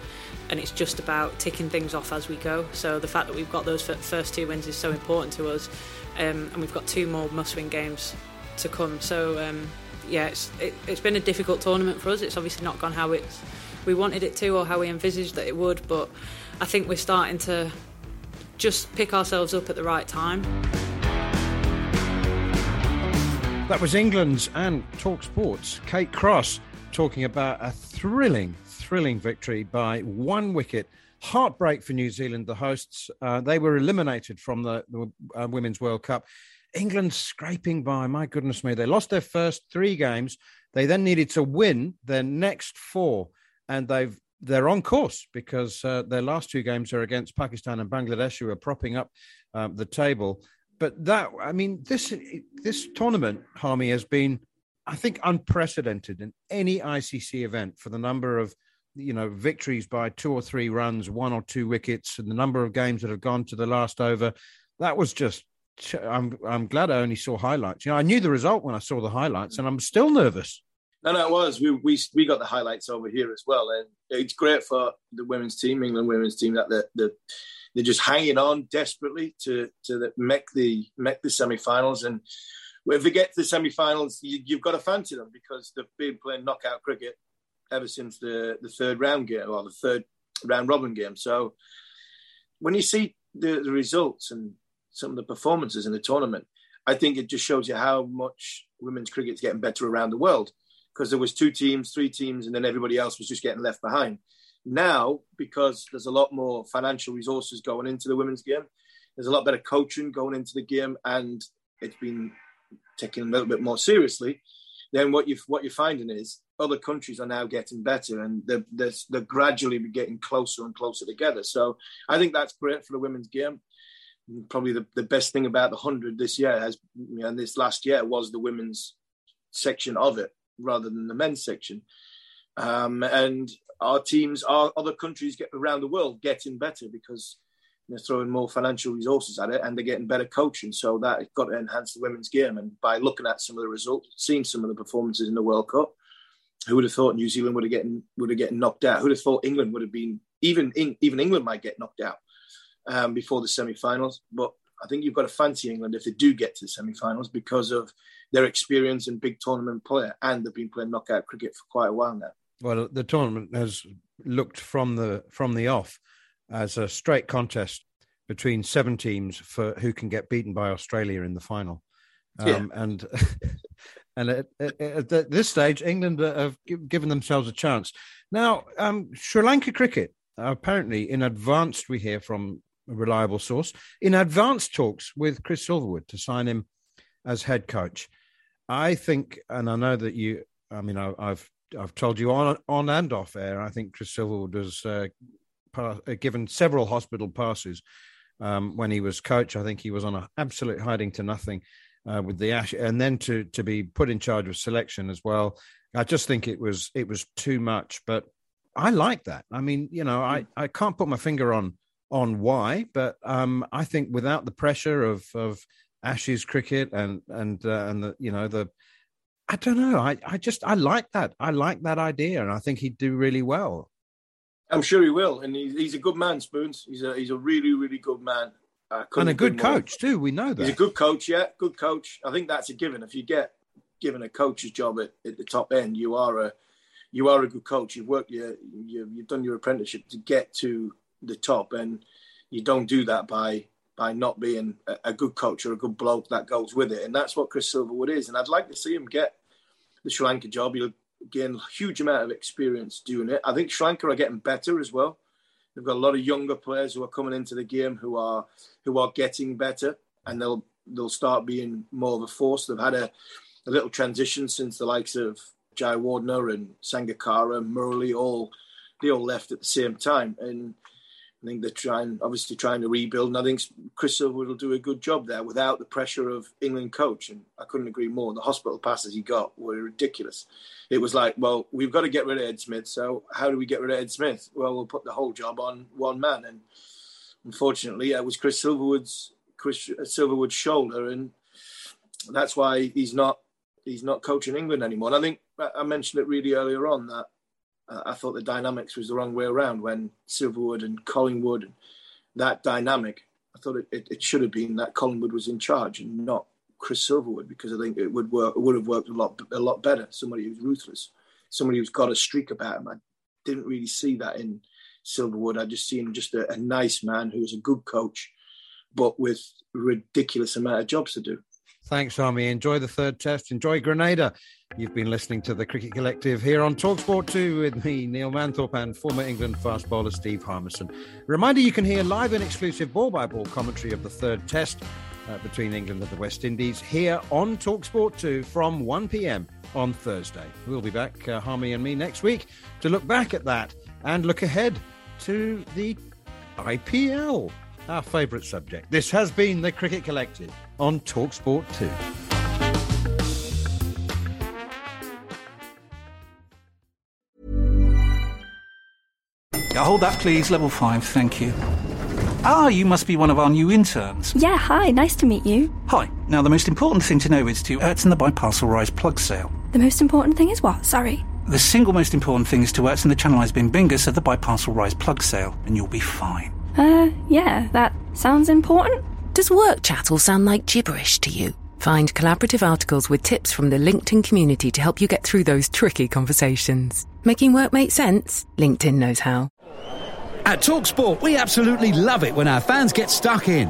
and it's just about ticking things off as we go. So the fact that we've got those first two wins is so important to us, um, and we've got two more must-win games to come. So um, yeah, it's it, has been a difficult tournament for us. It's obviously not gone how it's we wanted it to or how we envisaged that it would, but I think we're starting to just pick ourselves up at the right time. That was England's and Talk Sports Kate Cross talking about a thrilling thrilling victory by one wicket. Heartbreak for New Zealand, the hosts. Uh, they were eliminated from the, the uh, Women's World Cup. England scraping by. My goodness me. They lost their first three games. They then needed to win their next four. And they've they're on course because uh, their last two games are against Pakistan and Bangladesh, who are propping up um, the table. But that, I mean, this this tournament, Harmy, has been, I think, unprecedented in any ICC event for the number of you know victories by two or three runs, one or two wickets, and the number of games that have gone to the last over. That was just. I'm I'm glad I only saw highlights. You know, I knew the result when I saw the highlights, and I'm still nervous. No, no, it was. We, we we got the highlights over here as well, and it's great for the women's team, England women's team, that the, the they're just hanging on desperately to to make the make the semi-finals. And if they get to the semi-finals, you, have got to fancy them because they've been playing knockout cricket ever since the the third round game or the third round robin game. So when you see the, the results and some of the performances in the tournament, I think it just shows you how much women's cricket is getting better around the world because there was two teams, three teams, and then everybody else was just getting left behind. Now, because there's a lot more financial resources going into the women's game, there's a lot better coaching going into the game, and it's been taken a little bit more seriously. Then what you what you're finding is other countries are now getting better, and they're, they're, they're gradually getting closer and closer together. So I think that's great for the women's game. Probably the, the best thing about the hundred this year has, and this last year was the women's section of it rather than the men's section. Um, and our teams, our other countries get around the world getting better because they're throwing more financial resources at it and they're getting better coaching. So that got to enhance the women's game. And by looking at some of the results, seeing some of the performances in the World Cup, who would have thought New Zealand would have getting would have getting knocked out? Who would have thought England would have been even even England might get knocked out um, before the semi-finals? But I think you've got to fancy England if they do get to the semi-finals because of their experience in big tournament player, and they've been playing knockout cricket for quite a while now. Well, the tournament has looked from the from the off as a straight contest between seven teams for who can get beaten by Australia in the final. Um, yeah. And and at, at, at, this stage, England have given themselves a chance. Now, um, Sri Lanka cricket apparently in advanced. We hear from a reliable source in advanced talks with Chris Silverwood to sign him as head coach. I think, and I know that you. I mean, I, have I've told you on on and off air. I think Chris Silverwood was uh, uh, given several hospital passes um, when he was coach. I think he was on an absolute hiding to nothing uh, with the Ash, and then to to be put in charge of selection as well. I just think it was it was too much, but I like that. I mean, you know, I I can't put my finger on on why, but um, I think without the pressure of of Ashes cricket and and uh, and the you know the I don't know I I just I like that I like that idea and I think he'd do really well. I'm sure he will, and he's, he's a good man, Spoons. He's a he's a really really good man, and a good coach too. We know that he's a good coach. Yeah, good coach. I think that's a given. If you get given a coach's job at, at the top end, you are a you are a good coach. You've worked your, you, you've done your apprenticeship to get to the top, and you don't do that by by not being a, a, good coach or a good bloke that goes with it. And that's what Chris Silverwood is. And I'd like to see him get the Sri Lanka job. He'll gain a huge amount of experience doing it. I think Sri Lanka are getting better as well. They've got a lot of younger players who are coming into the game who are who are getting better, and they'll they'll start being more of a force. They've had a, a little transition since the likes of Jayawardene and Sangakkara, Murali, all they all left at the same time, and I think they're trying, obviously trying to rebuild, and I think Chris Silver will do a good job there without the pressure of England coach. And I couldn't agree more. The hospital passes he got were ridiculous. It was like, well, we've got to get rid of Ed Smith. So how do we get rid of Ed Smith? Well, we'll put the whole job on one man. And unfortunately, it was Chris Silverwood's Chris Silverwood's shoulder, and that's why he's not he's not coaching England anymore. And I think I mentioned it really earlier on that I thought the dynamics was the wrong way around when Silverwood and Collingwood, that dynamic. I thought it, it, it, should have been that Collingwood was in charge and not Chris Silverwood because I think it would work. It would have worked a lot a lot better. Somebody who's ruthless, somebody who's got a streak about him. I didn't really see that in Silverwood. I just seen just a, a nice man who was a good coach, but with ridiculous amount of jobs to do. Thanks, Harmy. Enjoy the third test. Enjoy Grenada. You've been listening to the Cricket Collective here on Talksport 2 with me, Neil Manthorp, and former England fast bowler Steve Harmison. Reminder you can hear live and exclusive ball by ball commentary of the third test uh, between England and the West Indies here on Talksport 2 from 1 pm on Thursday. We'll be back, uh, Harmy and me, next week to look back at that and look ahead to the IPL, our favourite subject. This has been the Cricket Collective on Talksport 2. Yeah, hold that, please. Level 5, thank you. Ah, you must be one of our new interns. Yeah, hi, nice to meet you. Hi. Now, the most important thing to know is to Ertzen the Biparcel Rise plug sale. The most important thing is what? Sorry. The single most important thing is to Ertzen the Channelized Bin Bingus of the Biparcel Rise plug sale, and you'll be fine. Uh, yeah, that sounds important. Does work chat all sound like gibberish to you? Find collaborative articles with tips from the LinkedIn community to help you get through those tricky conversations. Making work make sense? LinkedIn knows how. At Talksport, we absolutely love it when our fans get stuck in.